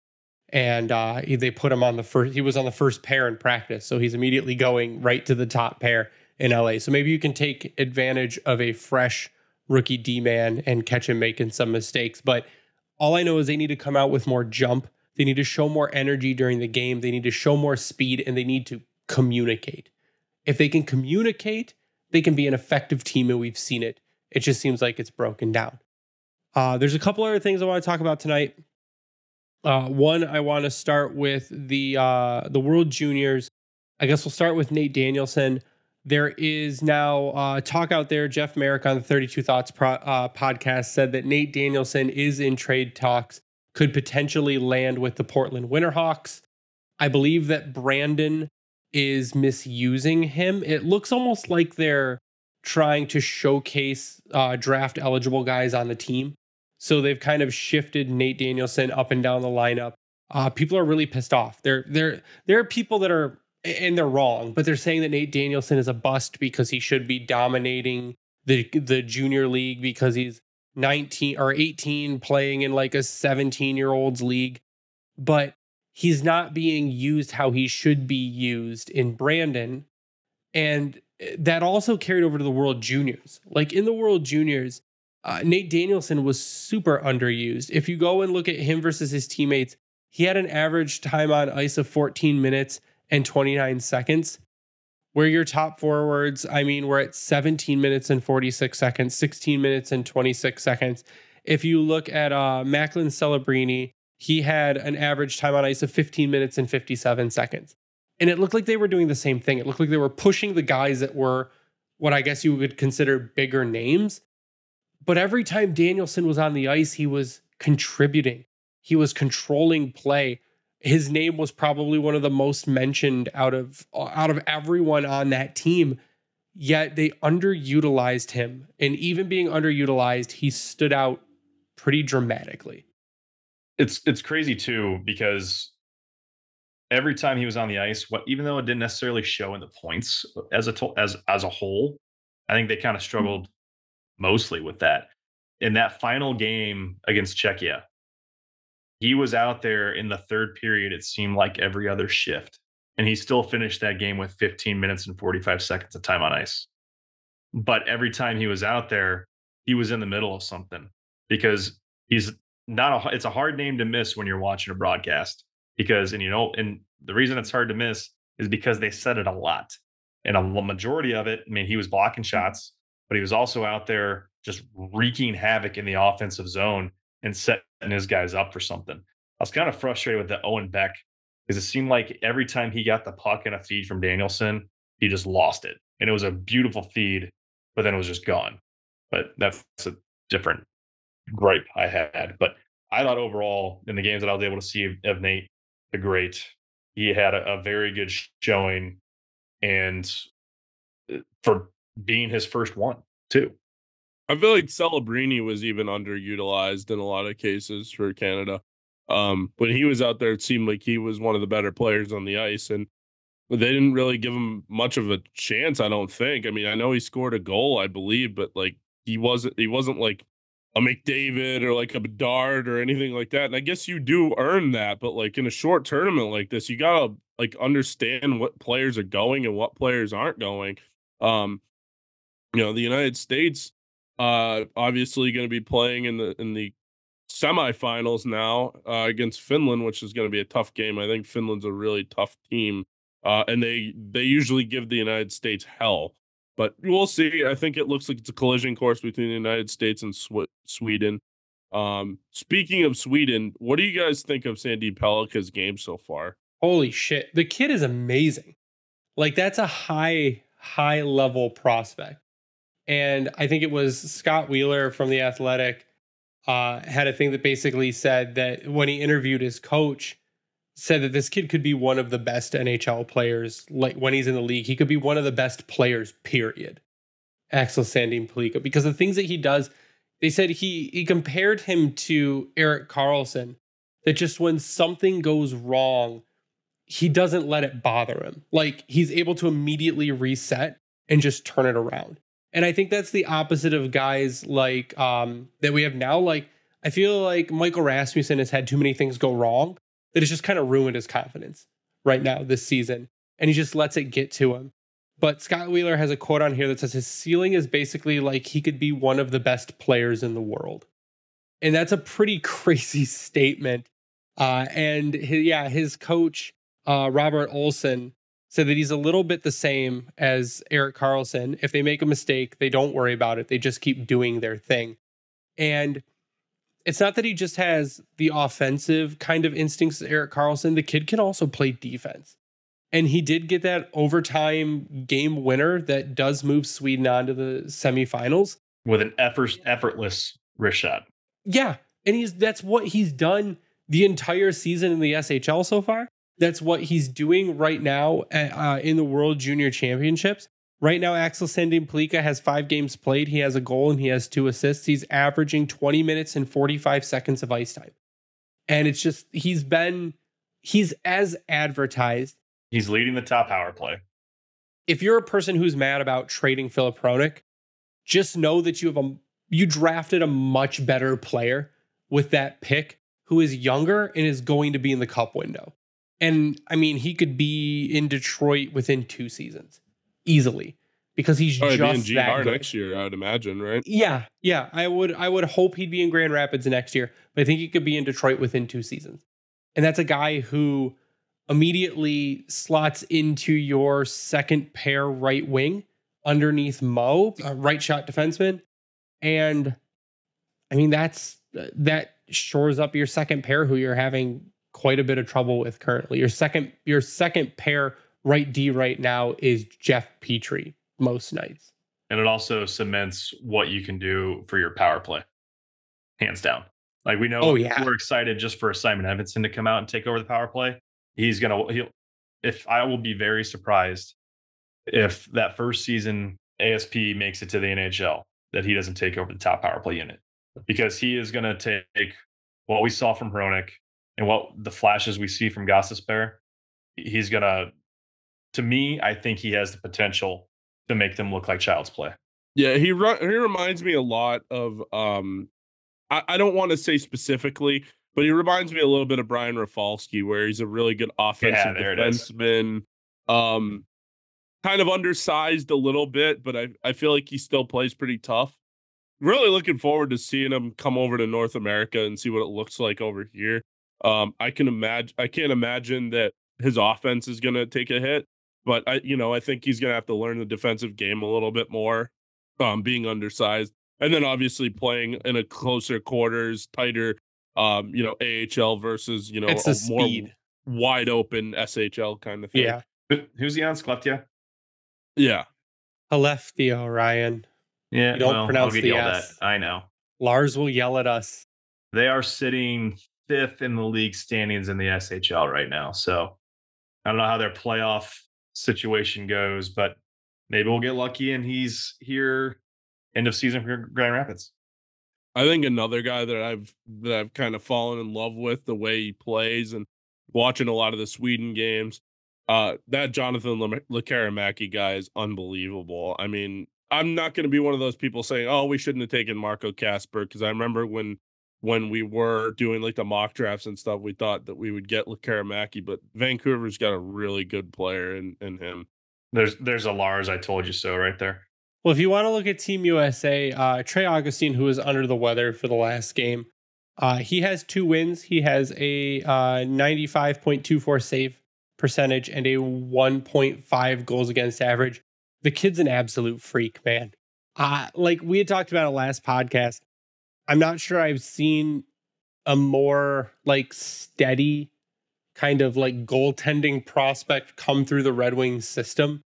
and uh, he- they put him on the first. He was on the first pair in practice, so he's immediately going right to the top pair in LA. So maybe you can take advantage of a fresh rookie D man and catch him making some mistakes. But all I know is they need to come out with more jump. They need to show more energy during the game. They need to show more speed, and they need to communicate. If they can communicate, they can be an effective team, and we've seen it. It just seems like it's broken down. Uh, there's a couple other things I want to talk about tonight. Uh, one, I want to start with the uh, the World Juniors. I guess we'll start with Nate Danielson. There is now uh, talk out there. Jeff Marek on the 32 Thoughts pro- uh, podcast said that Nate Danielson is in trade talks, could potentially land with the Portland Winterhawks. I believe that Brandon is misusing him. It looks almost like they're trying to showcase uh, draft eligible guys on the team. So they've kind of shifted Nate Danielson up and down the lineup. Uh, people are really pissed off. There, there, there are people that are, and they're wrong, but they're saying that Nate Danielson is a bust because he should be dominating the the junior league because he's 19 or 18 playing in like a 17 year old's league, but he's not being used how he should be used in Brandon, and that also carried over to the World Juniors. Like in the World Juniors, uh, Nate Danielson was super underused. If you go and look at him versus his teammates, he had an average time on ice of 14 minutes and 29 seconds. Where your top forwards, I mean, we're at 17 minutes and 46 seconds, 16 minutes and 26 seconds. If you look at uh, Macklin Celebrini, he had an average time on ice of 15 minutes and 57 seconds. And it looked like they were doing the same thing. It looked like they were pushing the guys that were what I guess you would consider bigger names. But every time Danielson was on the ice, he was contributing. He was controlling play. His name was probably one of the most mentioned out of out of everyone on that team. Yet they underutilized him. And even being underutilized, he stood out pretty dramatically. it's it's crazy too because every time he was on the ice, what even though it didn't necessarily show in the points as a to- as as a whole, I think they kind of hmm. struggled mostly with that. In that final game against Czechia, he was out there in the third period. It seemed like every other shift, and he still finished that game with 15 minutes and 45 seconds of time on ice. But every time he was out there, he was in the middle of something because he's not a it's a hard name to miss when you're watching a broadcast because and you know and the reason it's hard to miss is because they said it a lot and a majority of it i mean he was blocking mm. shots but he was also out there just wreaking havoc in the offensive zone and setting his guys up for something. I was kind of frustrated with the Owen Beck because it seemed like every time he got the puck in a feed from Danielson, he just lost it. And it was a beautiful feed, but then it was just gone. But that's a different gripe I had. But I thought overall in the games that I was able to see of Nate the Great, he had a, a very good showing, and uh, for being his first one too. I feel like Celebrini was even underutilized in a lot of cases for Canada. Um, when he was out there, it seemed like he was one of the better players on the ice, and they didn't really give him much of a chance. I don't think. I mean, I know he scored a goal, I believe, but like he wasn't. He wasn't like a McDavid or like a Bedard or anything like that. And I guess you do earn that, but like in a short tournament like this, you gotta like understand what players are going and what players aren't going. Um, you know, the United States uh obviously going to be playing in the in the semifinals now uh, against Finland, which is going to be a tough game. I think Finland's a really tough team, uh, and they they usually give the United States hell. But we'll see. I think it looks like it's a collision course between the United States and Sw- Sweden. Um, speaking of Sweden, what do you guys think of Sandin Pellikka's game so far? Holy shit. The kid is amazing. Like that's a high, high level prospect. And I think it was Scott Wheeler from The Athletic uh, had a thing that basically said that when he interviewed his coach, said that this kid could be one of the best NHL players. Like when he's in the league, he could be one of the best players. Period. Axel Sandin Pellikka, because the things that he does, they said he he compared him to Erik Karlsson. That just when something goes wrong, he doesn't let it bother him. Like he's able to immediately reset and just turn it around. And I think that's the opposite of guys like um, that we have now. Like I feel like Michael Rasmussen has had too many things go wrong that has just kind of ruined his confidence right now this season, and he just lets it get to him. But Scott Wheeler has a quote on here that says his ceiling is basically like he could be one of the best players in the world, and that's a pretty crazy statement. Uh, and his, yeah, his coach uh, Robert Ohlsson said that he's a little bit the same as Erik Karlsson. If they make a mistake, they don't worry about it. They just keep doing their thing. And it's not that he just has the offensive kind of instincts as Erik Karlsson. The kid can also play defense. And he did get that overtime game winner that does move Sweden on to the semifinals. With an effort, effortless wrist shot. Yeah. And he's that's what he's done the entire season in the SHL so far. That's what he's doing right now at, uh, in the World Junior Championships. Right now, Axel Sandin Pellikka has five games played. He has a goal and he has two assists. He's averaging 20 minutes and 45 seconds of ice time. And it's just, he's been, he's as advertised. He's leading the top power play. If you're a person who's mad about trading Filip Hronek, just know that you have a, you drafted a much better player with that pick who is younger and is going to be in the cup window. And I mean, he could be in Detroit within two seasons easily because he's Probably just be in that GR good. next year, I would imagine, right? Yeah, yeah. I would I would hope he'd be in Grand Rapids next year, but I think he could be in Detroit within two seasons. And that's a guy who immediately slots into your second pair right wing underneath Mo, a right shot defenseman. And I mean that's that shores up your second pair who you're having quite a bit of trouble with currently. Your second your second pair right D right now is Jeff Petry most nights. And it also cements what you can do for your power play. Hands down. Like we know Oh, yeah. we're excited just for Simon Edvinsson to come out and take over the power play. He's gonna he'll if I will be very surprised if that first season ASP makes it to the NHL, that he doesn't take over the top power play unit. Because he is gonna take what we saw from Hronek and what the flashes we see from Gostisbehere, he's gonna to me, I think he has the potential to make them look like child's play. Yeah, he ru- he reminds me a lot of um I, I don't want to say specifically, but he reminds me a little bit of Brian Rafalski, where he's a really good offensive is. defenseman. Um kind of undersized a little bit, but I, I feel like he still plays pretty tough. Really looking forward to seeing him come over to North America and see what it looks like over here. Um, I can imagine I can't imagine that his offense is gonna take a hit, but I you know, I think he's gonna have to learn the defensive game a little bit more, um, being undersized. And then obviously playing in a closer quarters, tighter um, you know, AHL versus you know It's a the more speed. wide open SHL kind of thing. Yeah. Who's he on? Skellefteå? yeah. Aleftio, Ryan. Yeah, You don't well, pronounce the yelled S. at. I know. Lars will yell at us. They are sitting fifth in the league standings in the SHL right now. So I don't know how their playoff situation goes, but maybe we'll get lucky and he's here end of season for Grand Rapids. I think another guy that I've that I've kind of fallen in love with the way he plays and watching a lot of the Sweden games. Uh, that Jonathan Le- Lekkerimäki guy is unbelievable. I mean, I'm not going to be one of those people saying, "Oh, we shouldn't have taken Marco Kasper," because I remember when when we were doing like the mock drafts and stuff, we thought that we would get Lekkerimäki, but Vancouver's got a really good player in in him. There's there's a Lars, I told you so right there. Well, if you want to look at Team USA, uh, Trey Augustine, who was under the weather for the last game, uh, he has two wins. He has a uh, 95.24 save percentage and a 1.5 goals against average. The kid's an absolute freak, man. Uh, like we had talked about it last podcast. I'm not sure I've seen a more like steady kind of like goaltending prospect come through the Red Wings system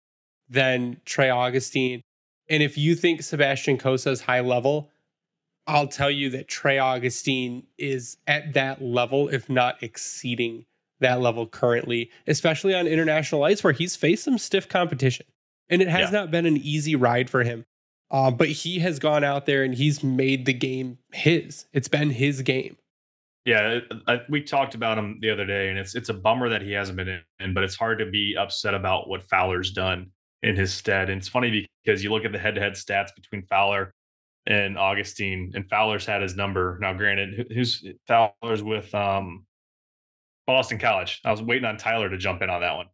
than Trey Augustine. And if you think Sebastian Cossa is high level, I'll tell you that Trey Augustine is at that level, if not exceeding that level currently, especially on international ice where he's faced some stiff competition. And it has Yeah. not been an easy ride for him. Uh, but he has gone out there and he's made the game his. It's been his game. Yeah, I, we talked about him the other day, and it's it's a bummer that he hasn't been in, but it's hard to be upset about what Fowler's done in his stead. And it's funny because you look at the head-to-head stats between Fowler and Augustine, and Fowler's had his number. Now, granted, who's Fowler's with um, Boston College. I was waiting on Tyler to jump in on that one,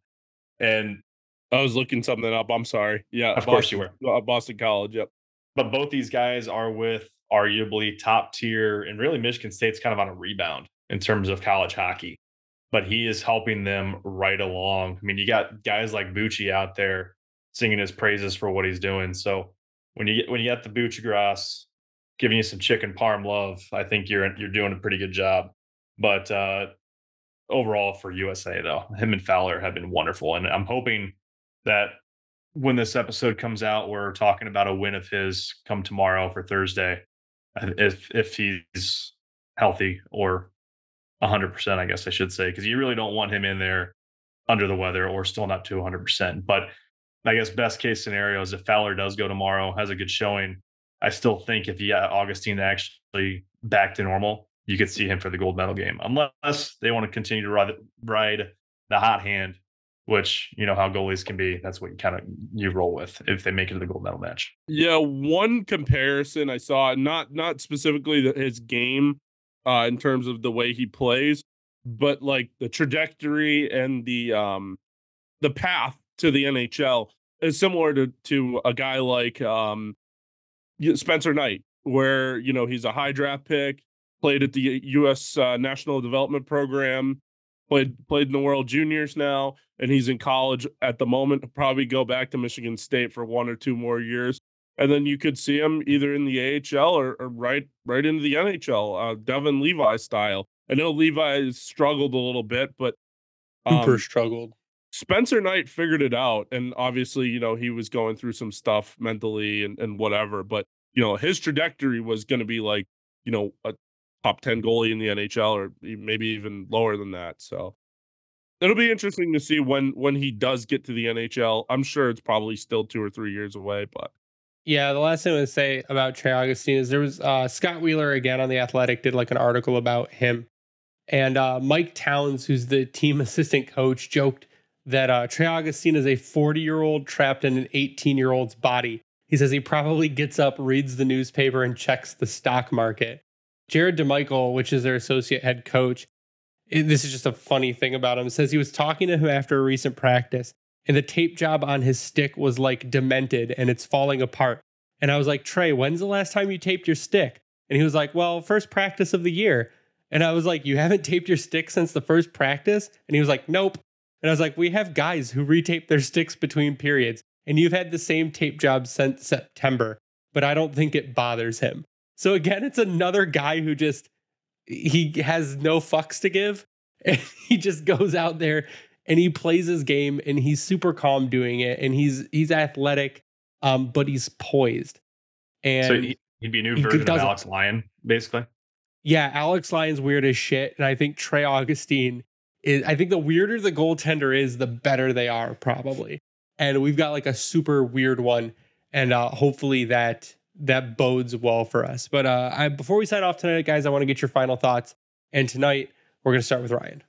and I was looking something up. I'm sorry. Yeah, Of course you Boston- uh, Boston College. Yep. but both these guys are with arguably top tier and really Michigan State's kind of on a rebound in terms of college hockey. But he is helping them right along. I mean, you got guys like Bucci out there singing his praises for what he's doing. So when you get when you get the Buccigross giving you some chicken parm love, I think you're you're doing a pretty good job. But uh overall for USA though, him and Fowler have been wonderful. And I'm hoping that when this episode comes out, we're talking about a win of his come tomorrow for Thursday. uh, If if he's healthy or hundred percent, I guess I should say, because you really don't want him in there under the weather or still not to hundred percent. But I guess best case scenario is if Fowler does go tomorrow, has a good showing. I still think if he got Augustine actually back to normal, you could see him for the gold medal game, unless they want to continue to ride ride the hot hand which you know how goalies can be. That's what you kind of you roll with if they make it to the gold medal match. Yeah, one comparison I saw, not not specifically his game, uh, in terms of the way he plays, but like the trajectory and the um, the path to the NHL is similar to to a guy like um, Spencer Knight, where you know he's a high draft pick, played at the U.S. Uh, National Development Program, played played in the World Juniors now, and he's in college at the moment. Probably go back to Michigan State for one or two more years, and then you could see him either in the AHL or, or right right into the NHL, uh, Devon Levi style. I know Levi struggled a little bit, but Super um, struggled. Spencer Knight figured it out, and obviously, you know, he was going through some stuff mentally and, and whatever. But you know, his trajectory was going to be like, you know, a top ten goalie in the NHL, or maybe even lower than that. So it'll be interesting to see when when he does get to the NHL. I'm sure it's probably still two or three years away, but Yeah, the last thing I would say about Trey Augustine is there was uh, Scott Wheeler again on the Athletic did like an article about him, and uh, Mike Towns, who's the team assistant coach, joked that uh, Trey Augustine is a 40 year old trapped in an 18 year old's body. He says he probably gets up, reads the newspaper, and checks the stock market. Jared DeMichiel, which is their associate head coach, this is just a funny thing about him, says he was talking to him after a recent practice and the tape job on his stick was like demented and it's falling apart. And I was like, Trey, when's the last time you taped your stick? And he was like, Well, first practice of the year. And I was like, You haven't taped your stick since the first practice? And he was like, Nope. And I was like, We have guys who retape their sticks between periods, and you've had the same tape job since September, but I don't think it bothers him. So again, it's another guy who just he has no fucks to give. And he just goes out there and he plays his game and he's super calm doing it. And he's he's athletic, um, but he's poised. And so he, would be a new version of Alex Lyon, basically. yeah, Alex Lyon's weird as shit. And I think Trey Augustine is I think the weirder the goaltender is, the better they are, probably. And we've got like a super weird one. And uh hopefully that that bodes well for us. But uh I before we sign off tonight, guys, I want to get your final thoughts. And tonight we're gonna start with Ryan.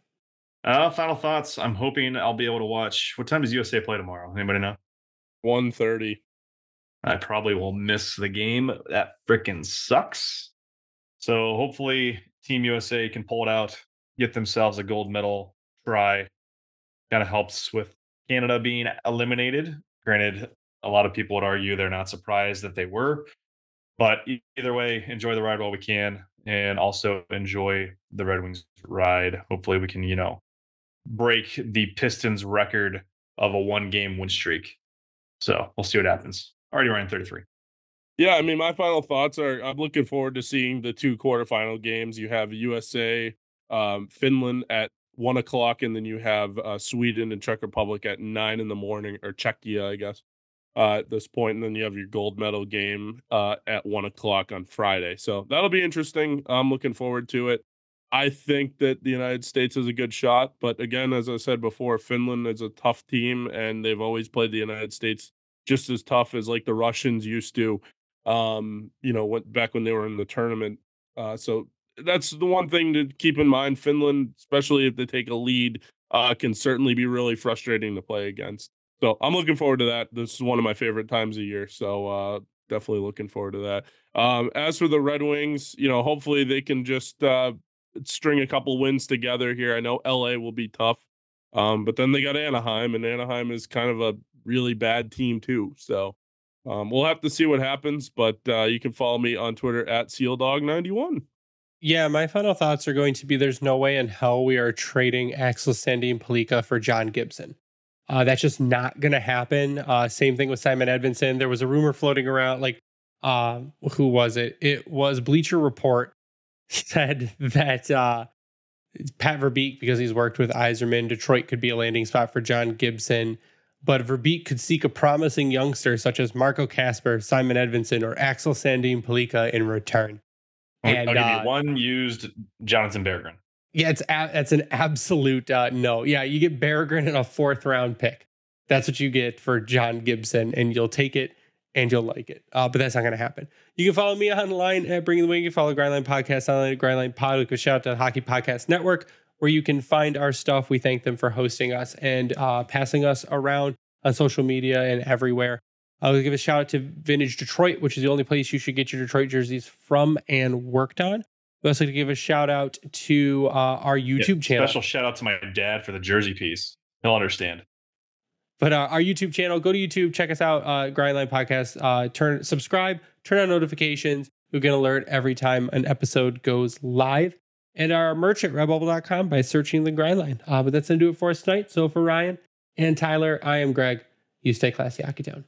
Uh, final thoughts. I'm hoping I'll be able to watch. What time does USA play tomorrow? Anybody know? 130. I probably will miss the game. That freaking sucks. So hopefully Team USA can pull it out, get themselves a gold medal try. Kind of helps with Canada being eliminated. Granted, a lot of people would argue they're not surprised that they were. But either way, enjoy the ride while we can and also enjoy the Red Wings ride. Hopefully we can, you know, break the Pistons record of a one game win streak. So we'll see what happens. Already running 33. Yeah, I mean, my final thoughts are I'm looking forward to seeing the two quarterfinal games. You have USA, um, Finland at one o'clock, and then you have uh, Sweden and Czech Republic at nine in the morning, or Czechia, I guess, uh, at this. And then you have your gold medal game uh, at one o'clock on Friday. So that'll be interesting. I'm looking forward to it. I think that the United States is a good shot, but again, as I said before, Finland is a tough team, and they've always played the United States just as tough as like the Russians used to um, you know, went back when they were in the tournament. Uh, so that's the one thing to keep in mind. Finland, especially if they take a lead, uh, can certainly be really frustrating to play against. So I'm looking forward to that. This is one of my favorite times of year. So uh, definitely looking forward to that. Um, as for the Red Wings, you know, hopefully they can just uh, string a couple wins together here. I know LA will be tough, um, but then they got Anaheim, and Anaheim is kind of a really bad team too. So um, we'll have to see what happens, but uh, you can follow me on Twitter at SealDog91. Yeah, my final thoughts are going to be there's no way in hell we are trading Axel Sandin Pellikka for John Gibson. Uh, that's just not going to happen. Uh, same thing with Simon Edvinsson. There was a rumor floating around, like, uh, who was it? It was Bleacher Report said that uh, Pat Verbeek, because he's worked with Yzerman, Detroit could be a landing spot for John Gibson. But Verbeek could seek a promising youngster such as Marco Kasper, Simon Edvinsson, or Axel Sandin Pellikka in return. And, I'll give uh, you one used Jonathan Berggren. Yeah, it's a, that's an absolute uh, no. Yeah, you get Berggren in a fourth round pick. That's what you get for John Gibson, and you'll take it and you'll like it. Uh, but that's not going to happen. You can follow me online at Bringing the Wing. You can follow Grindline Podcast online at Grindline Pod. We shout out to the Hockey Podcast Network, where you can find our stuff. We thank them for hosting us and uh, passing us around on social media and everywhere. I'll give a shout out to Vintage Detroit, which is the only place you should get your Detroit jerseys from and worked on. We also like to give a shout out to uh, our Yeah, YouTube channel. Special shout out to my dad for the jersey piece. He'll understand. But uh, our YouTube channel, go to YouTube, check us out, uh, Grindline Podcast. Uh, turn subscribe, turn on notifications. You'll get an alert every time an episode goes live. And our merch at redbubble.com by searching the Grindline. Uh, but that's going to do it for us tonight. So for Ryan and Tyler, I am Greg. You stay classy, Hockey Town.